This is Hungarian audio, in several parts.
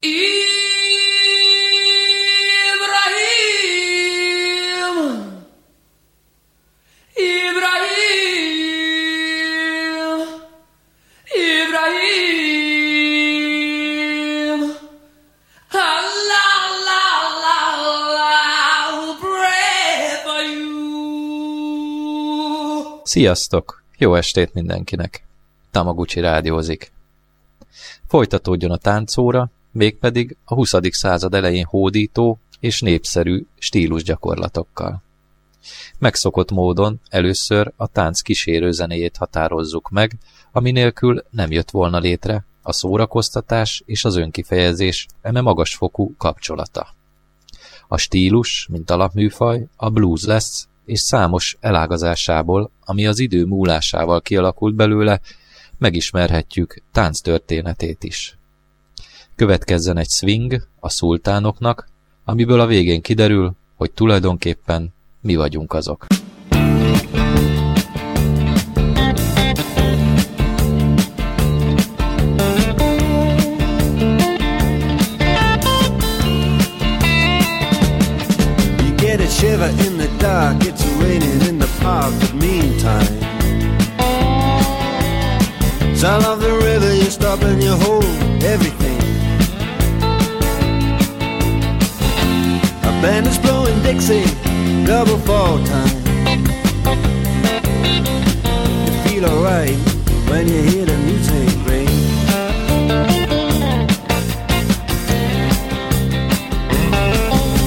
Sziasztok! Jó estét mindenkinek! Tamaguchi rádiózik. Folytatódjon a táncóra, mégpedig a 20. század elején hódító és népszerű stílusgyakorlatokkal. Megszokott módon először a tánc kísérő zenéjét határozzuk meg, ami nélkül nem jött volna létre a szórakoztatás és az önkifejezés eme magasfokú kapcsolata. A stílus, mint alapműfaj, a blues lesz, és számos elágazásából, ami az idő múlásával kialakult belőle, megismerhetjük tánc történetét is. Következzen egy swing a szultánoknak, amiből a végén kiderül, hogy tulajdonképpen mi vagyunk azok. in the dark, it's raining in the park, but meantime. Sound of the river, you stop and you everything. Band is blowing Dixie, double fall time. You feel alright when you hear the music ring.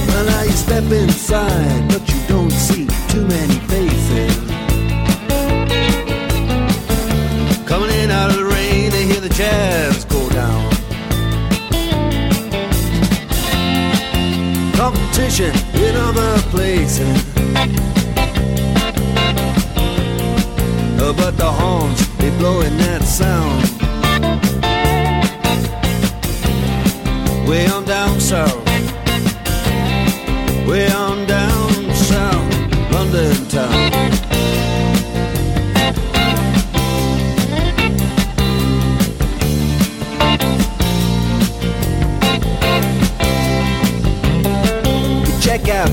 Well, now you step inside, but you don't see too many Competition in other places. But the horns, they blowing that sound. Way on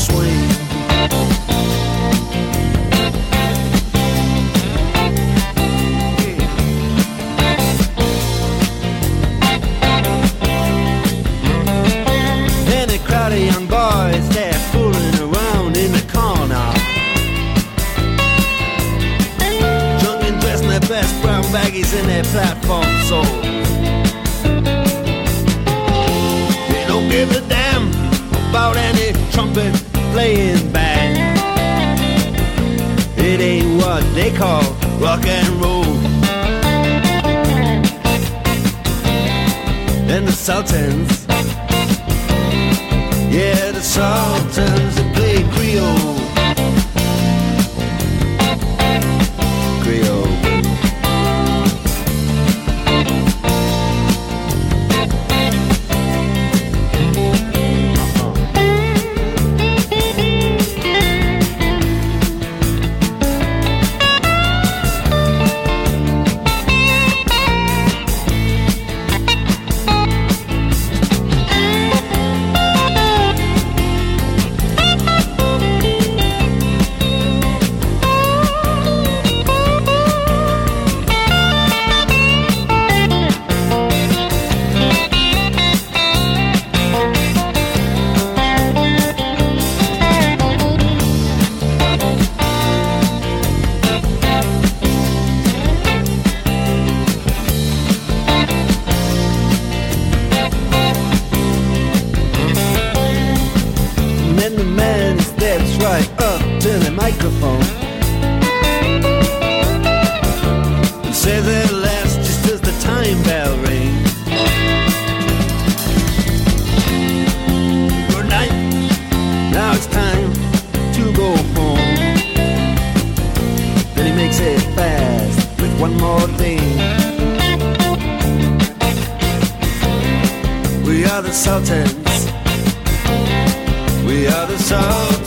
Swing. And a crowd of young boys, fooling around in the corner. Drunk and dressed in their best brown baggies in their platform soles. Give a damn about any trumpet rock and roll. And the Sultans yeah, the Sultans that play. Creole. and the man steps right up to the microphone and says at last, just as the time bell rings. Good night. Now it's time to go home. Then he makes it fast with one more thing. We are the Sultans the other side.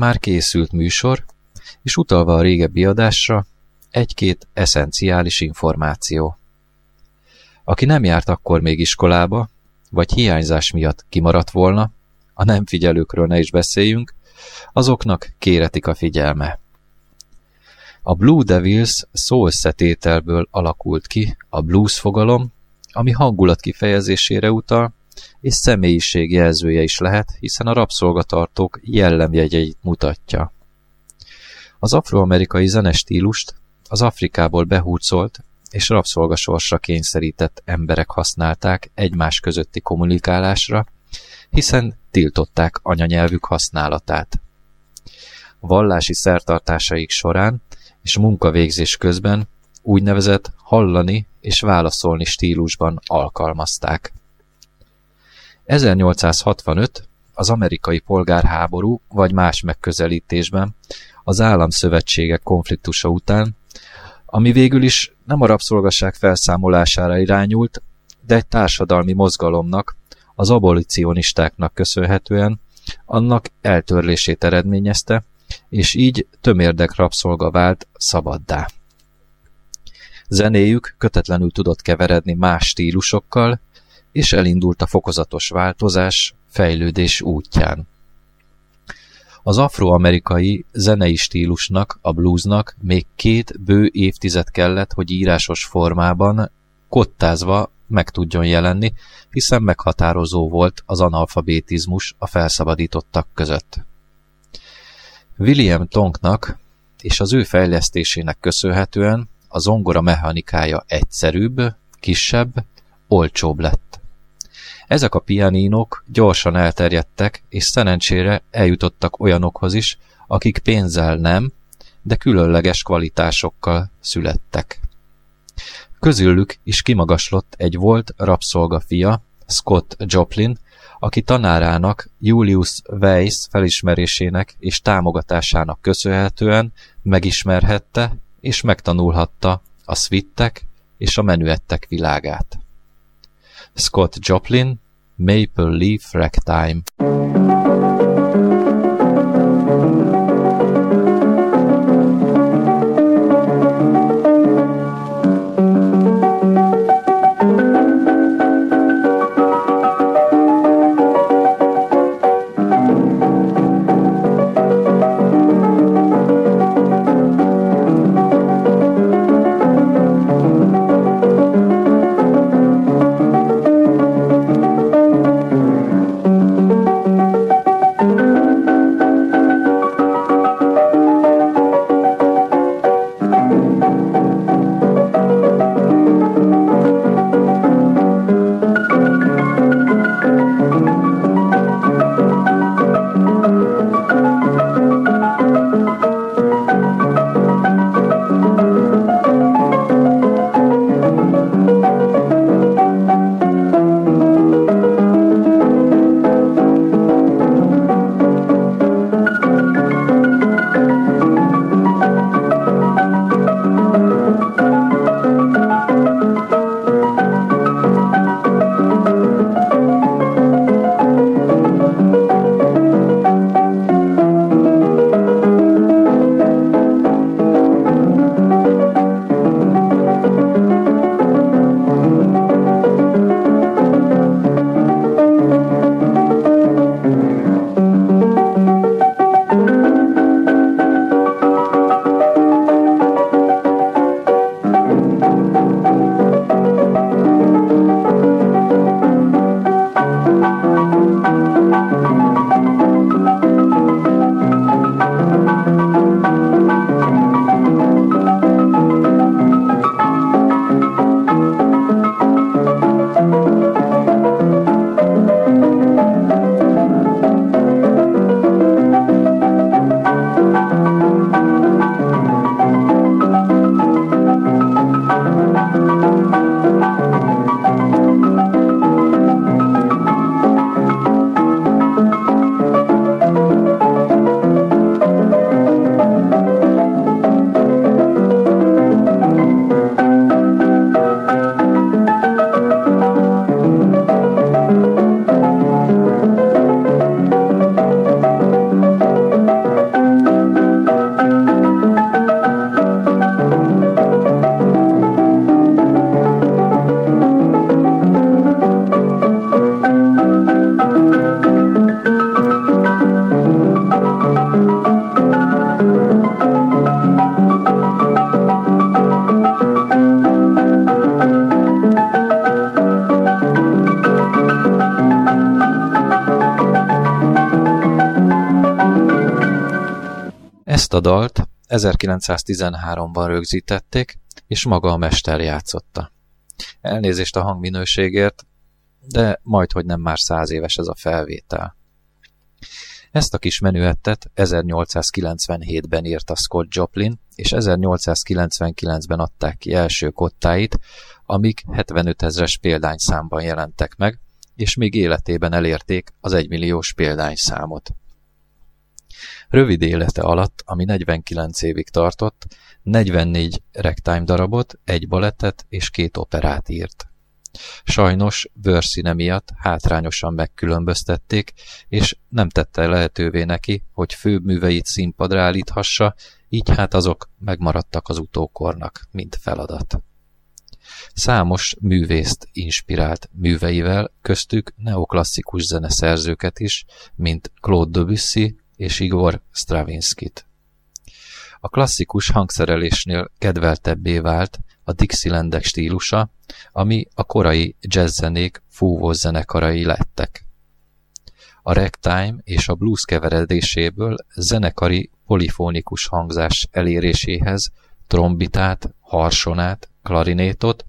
Már készült műsor, és utalva a régebbi adásra, egy-két eszenciális információ. Aki nem járt akkor még iskolába, vagy hiányzás miatt kimaradt volna, a nem figyelőkről ne is beszéljünk, azoknak kéretik a figyelme. A Blue Devils szó összetételből alakult ki a blues fogalom, ami hangulat kifejezésére utal, és személyiség jelzője is lehet, hiszen a rabszolgatartók jellemjegyeit mutatja. Az afroamerikai zenestílust az Afrikából behúzolt és rabszolgasorsra kényszerített emberek használták egymás közötti kommunikálásra, hiszen tiltották anyanyelvük használatát. Vallási szertartásaik során és munkavégzés közben úgynevezett hallani és válaszolni stílusban alkalmazták. 1865 az amerikai polgárháború vagy más megközelítésben az államszövetségek konfliktusa után, ami végül is nem a rabszolgaság felszámolására irányult, de egy társadalmi mozgalomnak, az abolicionistáknak köszönhetően annak eltörlését eredményezte, és így tömérdek rabszolga vált szabaddá. Zenéjük kötetlenül tudott keveredni más stílusokkal, és elindult a fokozatos változás, fejlődés útján. Az afroamerikai zenei stílusnak, a bluesnak még két bő évtized kellett, hogy írásos formában, kottázva meg tudjon jelenni, hiszen meghatározó volt az analfabetizmus a felszabadítottak között. William Tonknak és az ő fejlesztésének köszönhetően a zongora mechanikája egyszerűbb, kisebb, olcsóbb lett. Ezek a pianinok gyorsan elterjedtek, és szerencsére eljutottak olyanokhoz is, akik pénzzel nem, de különleges kvalitásokkal születtek. Közülük is kimagaslott egy volt rabszolga fia, Scott Joplin, aki tanárának Julius Weiss felismerésének és támogatásának köszönhetően megismerhette és megtanulhatta a szvittek és a menüettek világát. Scott Joplin, Maple Leaf Ragtime 1913-ban rögzítették, és maga a mester játszotta. Elnézést a hangminőségért, de majd, hogy nem már száz éves ez a felvétel. Ezt a kis menüettet 1897-ben írta Scott Joplin, és 1899-ben adták ki első kottáit, amik 75 ezres példányszámban jelentek meg, és még életében elérték az egymilliós példányszámot. Rövid élete alatt, ami 49 évig tartott, 44 ragtime darabot, egy balettet és két operát írt. Sajnos bőrszíne miatt hátrányosan megkülönböztették, és nem tette lehetővé neki, hogy főbb műveit színpadra állíthassa, így hát azok megmaradtak az utókornak, mint feladat. Számos művészt inspirált műveivel, köztük neoklasszikus zeneszerzőket is, mint Claude Debussy és Igor Stravinskit. A klasszikus hangszerelésnél kedveltebbé vált a Dixielandek stílusa, ami a korai jazzzenék fúvós zenekarai lettek. A ragtime és a blues keveredéséből zenekari polifónikus hangzás eléréséhez trombitát, harsonát, klarinétot,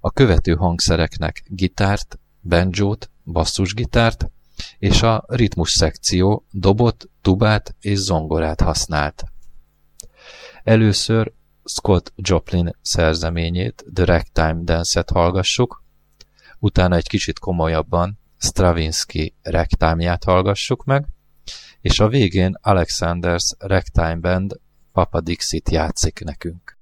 a követő hangszereknek gitárt, banjót, basszusgitárt és a ritmus szekció dobot, tubát és zongorát használt. Először Scott Joplin szerzeményét, The Ragtime Dance-et hallgassuk, utána egy kicsit komolyabban Stravinsky ragtime-ját hallgassuk meg, és a végén Alexander's Ragtime Band Papa Dixit játszik nekünk.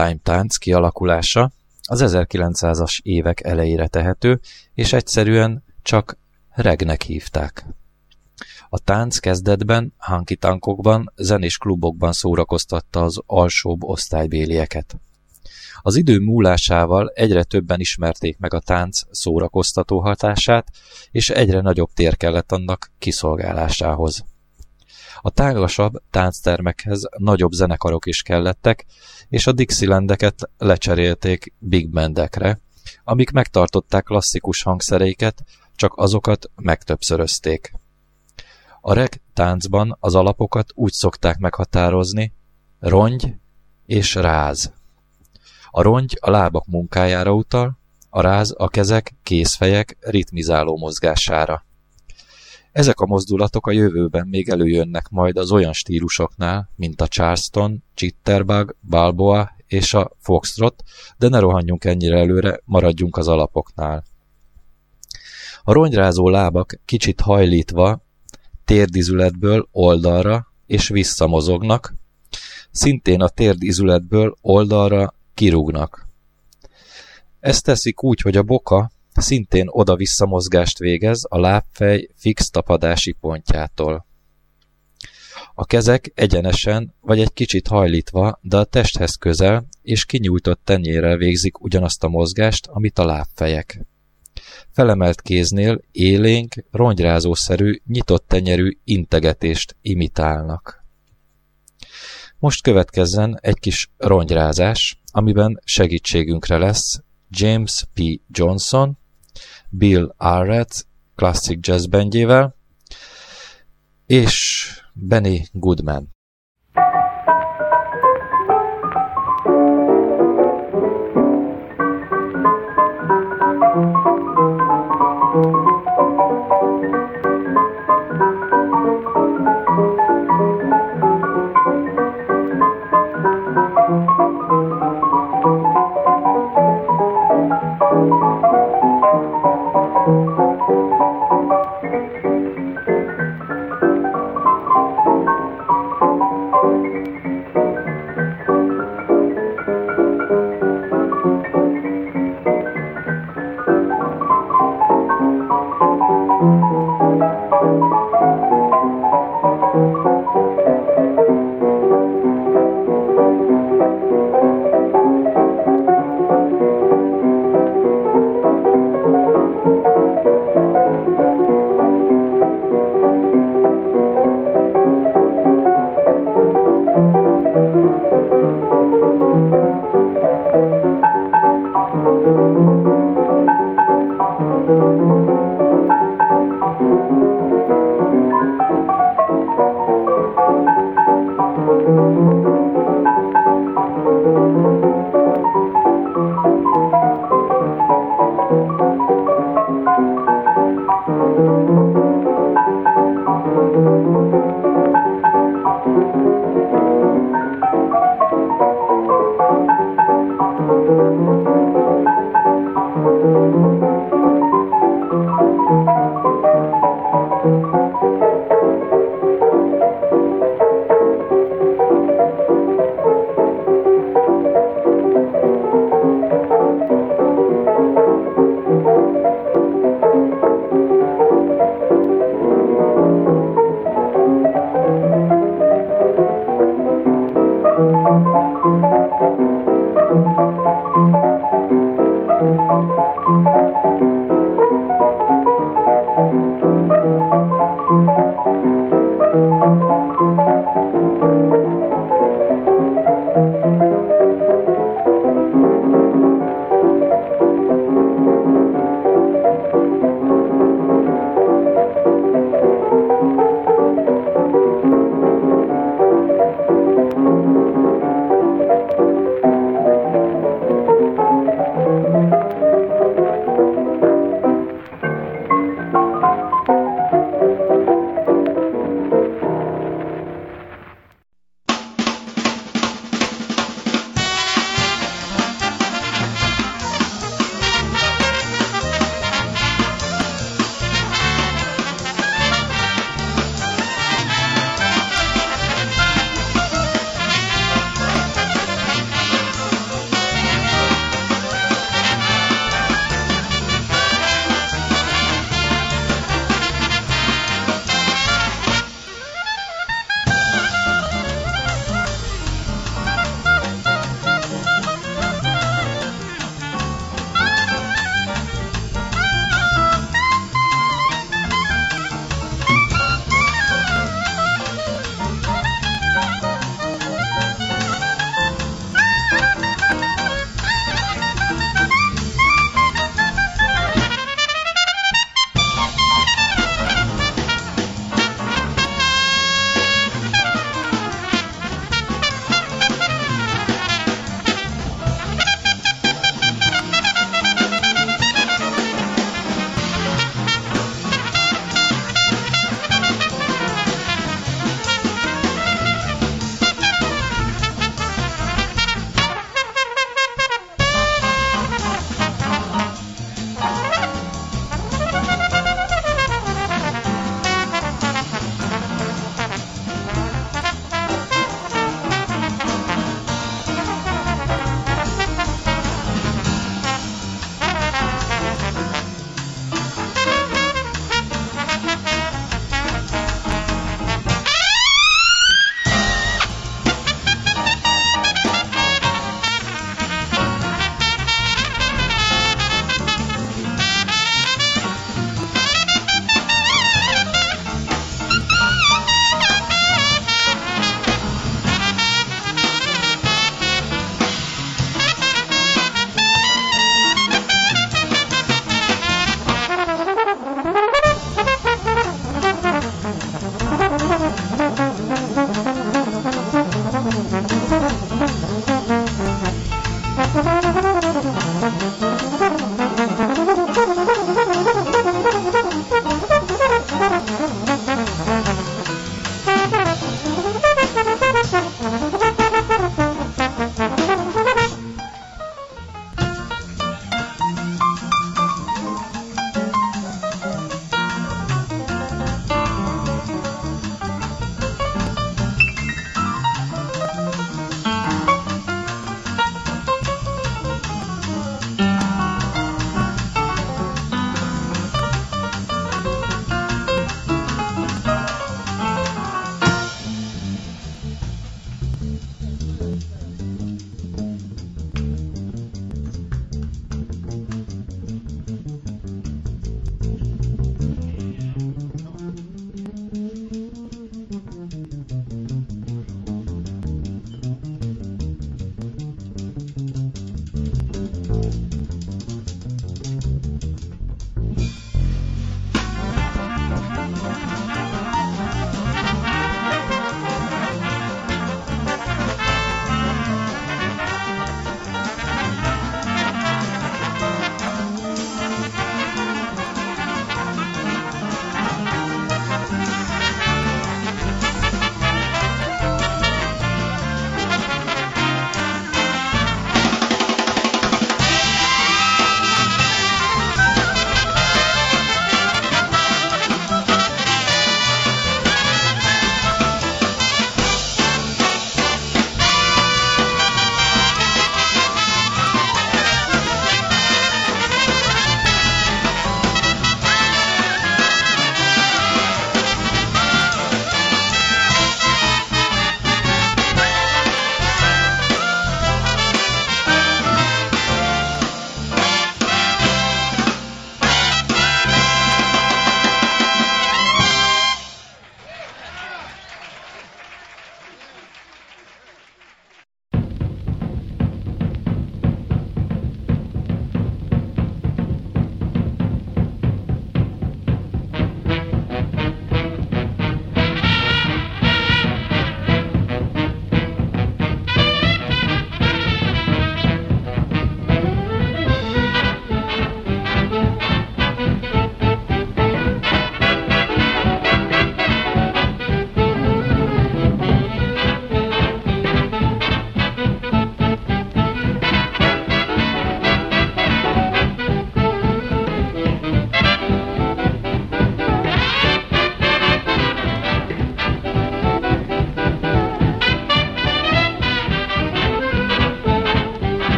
ragtime tánc kialakulása az 1900-as évek elejére tehető, és egyszerűen csak regnek hívták. A tánc kezdetben, hanky tankokban, zenés klubokban szórakoztatta az alsóbb osztálybélieket. Az idő múlásával egyre többen ismerték meg a tánc szórakoztató hatását, és egyre nagyobb tér kellett annak kiszolgálásához. A tágasabb tánctermekhez nagyobb zenekarok is kellettek, és a Dixielandeket lecserélték big bandekre, amik megtartották klasszikus hangszereiket, csak azokat megtöbbszörözték. A reg táncban az alapokat úgy szokták meghatározni, rongy és ráz. A rongy a lábak munkájára utal, a ráz a kezek, kézfejek ritmizáló mozgására. Ezek a mozdulatok a jövőben még előjönnek majd az olyan stílusoknál, mint a Charleston, Jitterbug, Balboa és a Foxtrot, de ne rohanjunk ennyire előre, maradjunk az alapoknál. A ronyrázó lábak kicsit hajlítva, térdizületből oldalra és visszamozognak, szintén a térdizületből oldalra kirúgnak. Ezt teszik úgy, hogy a boka szintén oda-vissza mozgást végez a lábfej fix tapadási pontjától. A kezek egyenesen vagy egy kicsit hajlítva, de a testhez közel és kinyújtott tenyérrel végzik ugyanazt a mozgást, amit a lábfejek. Felemelt kéznél élénk, rongyrázószerű, nyitott tenyerű integetést imitálnak. Most következzen egy kis rongyrázás, amiben segítségünkre lesz James P. Johnson, Bill Arrett klasszik jazz bandjével, és Benny Goodman.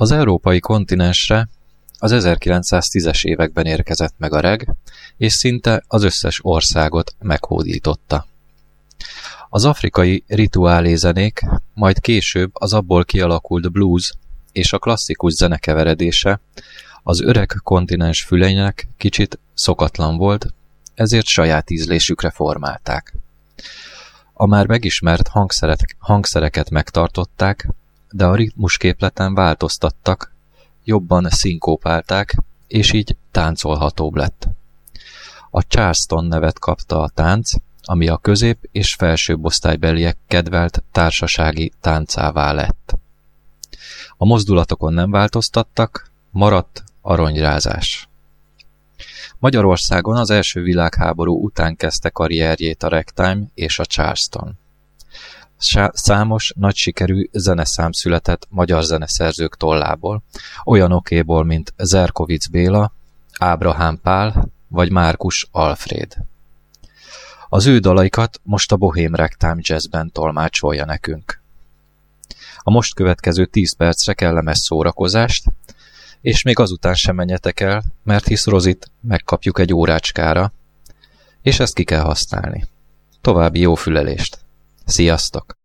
Az európai kontinensre az 1910-es években érkezett meg a reg, és szinte az összes országot meghódította. Az afrikai rituálézenék, majd később az abból kialakult blues és a klasszikus zene keveredése az öreg kontinens füleinek kicsit szokatlan volt, ezért saját ízlésükre formálták. A már megismert hangszerek, hangszereket megtartották, de a ritmusképleten változtattak, jobban szinkópálták, és így táncolhatóbb lett. A Charleston nevet kapta a tánc, ami a közép- és felsőbb osztálybeliek kedvelt társasági táncává lett. A mozdulatokon nem változtattak, maradt aronyrázás. Magyarországon az első világháború után kezdte karrierjét a Ragtime és a Charleston. Számos, nagy sikerű zeneszám született magyar zeneszerzők tollából, olyanokéból, mint Zerkovic Béla, Ábrahám Pál vagy Márkus Alfred. Az ő dalaikat most a Bohém Ragtime Jazzben tolmácsolja nekünk. A most következő 10 percre kellemes szórakozást, és még azután sem menjetek el, mert hisz Rozit megkapjuk egy órácskára, és ezt ki kell használni. További jó fülelést! Sziasztok!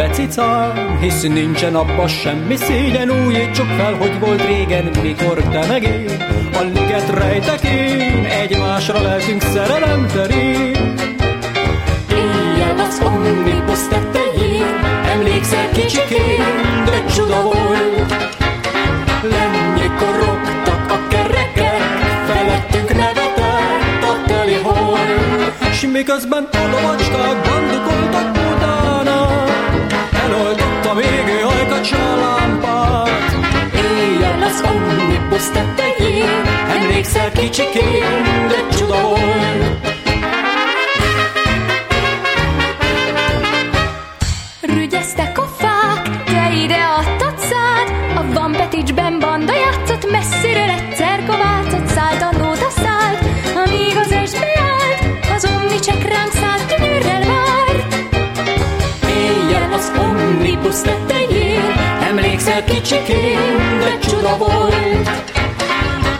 Ölembe cica, hisz nincsen abba semmi szégyen, újítsuk fel, hogy volt régen, mikor te meg én, a liget rejtek én, egymásra lelkünk szerelem terén. Éjjel az omnibus tetején, emlékszel kicsikén, de csuda volt. Lennyikor rogtak a kerekek, felettünk nevetett a teli hol, s miközben a lovacskák bandukoltak az omnibus tetején, emlékszel kicsikén, de csuda volt. Omnibus tetején, emlékszel kicsikén, de csuda volt.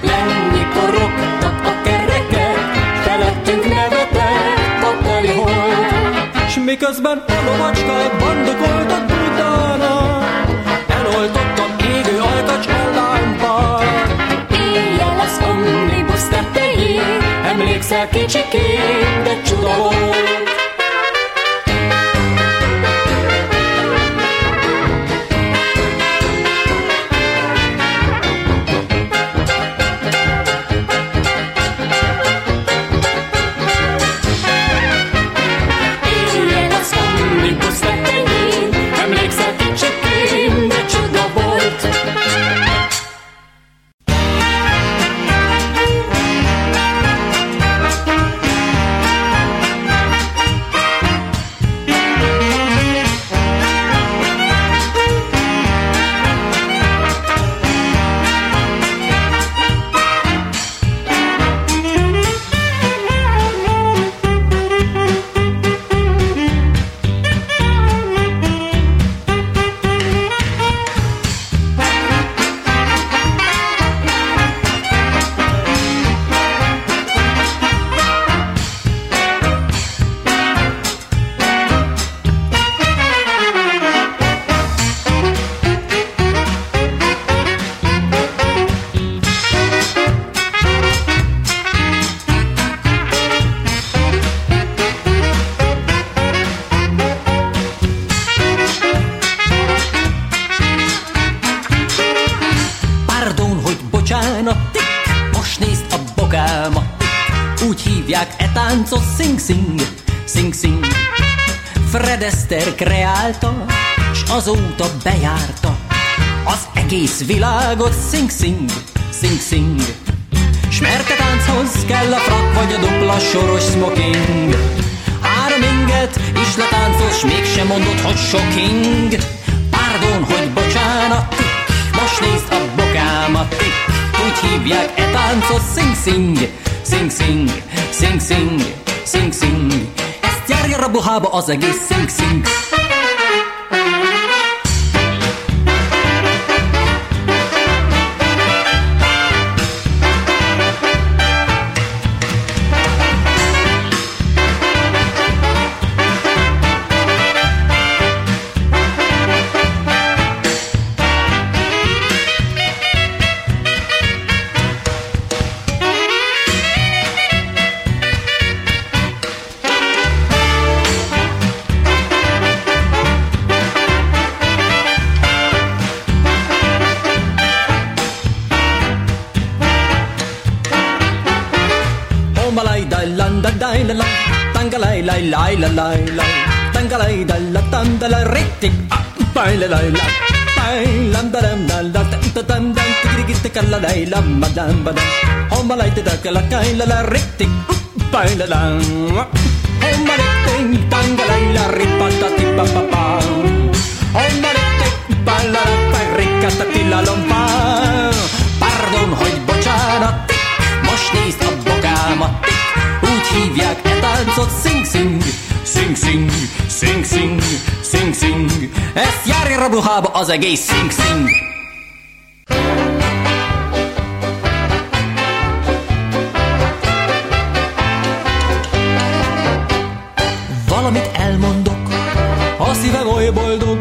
Lenni korogtak a kerekek Felettünk nevetett a teli hold. S miközben a lovacskák bandokoltak utána Eloltottam égő ajkacs a lámpát Éjjel az omnibus tetején Emlékszel kicsikén, de csuda volt hívják e táncot sing-sing, sing-sing. Fred Astaire kreálta, s azóta bejárta az egész világot sing-sing, sing-sing. S mert a tánchoz kell a frak vagy a dupla soros smoking. Három inget is letáncolsz, s mégsem mondod, hogy shocking. Pardon, hogy bocsánat, most nézd a bokámat, tik. Úgy hívják e táncot sing-sing, sing-sing, sing sing sing sing. Ixtiyar ya Rabbu haba ozaga sing sing. sing. lai la lai la tanga lai da la tam la re pai la lai la pai lam da ram da la ta ta tam da tigri git ka la lai la ma dam ba da ho ma lai ta ka la kai la la re pai la la. Ho ma re ting tanga lai la ri pa ta ti pa pa pa ho ma re tik pa la pa re ka ta ti la lom. Ezt járja rabruhába az egész sing-sing. Valamit elmondok, a szívem oly boldog,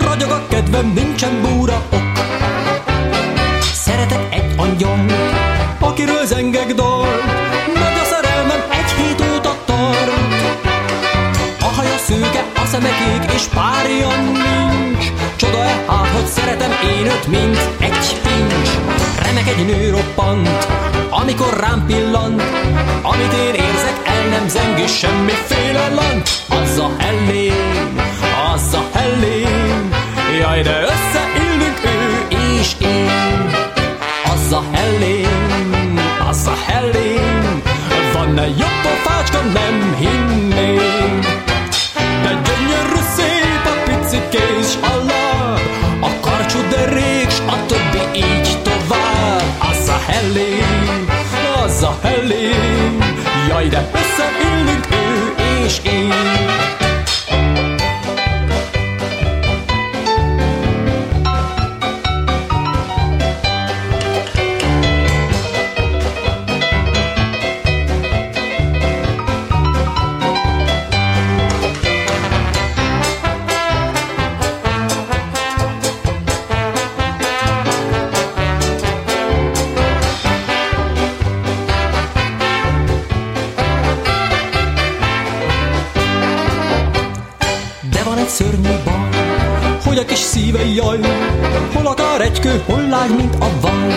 ragyog a kedvem, nincsen búra ok. Szeretek egy angyal, akiről zengek dal, szőke, a szeme kék, és párja nincs. Csoda-e hát, hogy szeretem én őt, mint egy pincs. Remek egy nő roppant, amikor rám pillant, amit én érzek, el nem zeng, és semmiféle lant. Az a hellém, az a hellém, jaj, de összeillünk ő és én az a hellém, az a hellém, van-e jobb pofácska, nem hinném. Hellém, az a hellém, jaj, de összeillünk ő és én. Szíve jaj, hol akar egy hol lágy, mint a vaj.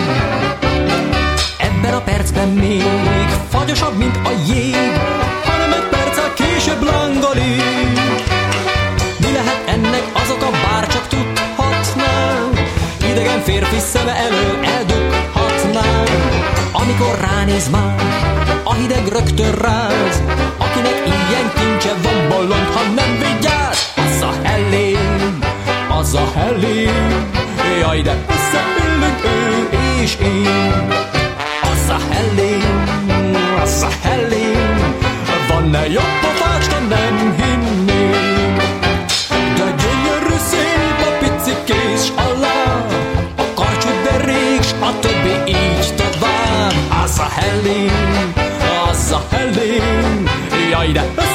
Ebben a percben még fagyosabb, mint a jég, hanem egy perccel később langolít. Mi lehet ennek az oka, bár csak tudhatnánk, idegen férfi szeme elől eldughatnánk. Amikor ránéz már, a hideg rögtön ráz, akinek ilyen kincse van bolond, ha nem vigyáz, az a helén, jaj, de összeillünk ő és én. Az a helén, az a helén, van-e jobb pofácska, nem hinném. De gyönyörű szép a pici kés alá, a karcsú derék, a többi így tovább. Az a helén, az a helén, jaj, de én.